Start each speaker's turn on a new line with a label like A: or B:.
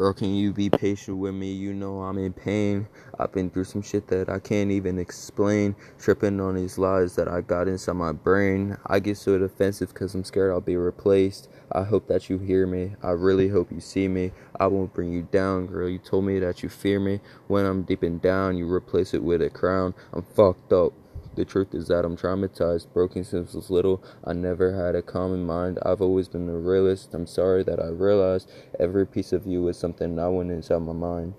A: Girl, can you be patient with me? You know I'm in pain. I've been through some shit that I can't even explain. Tripping on these lies that I got inside my brain. I get so defensive because I'm scared I'll be replaced. I hope that you hear me. I really hope you see me. I won't bring you down, girl. You told me that you fear me. When I'm deep and down, you replace it with a crown. I'm fucked up. The truth is that I'm traumatized, broken since I was little. I never had a common mind. I've always been a realist. I'm sorry that I realized every piece of you is something I went inside my mind.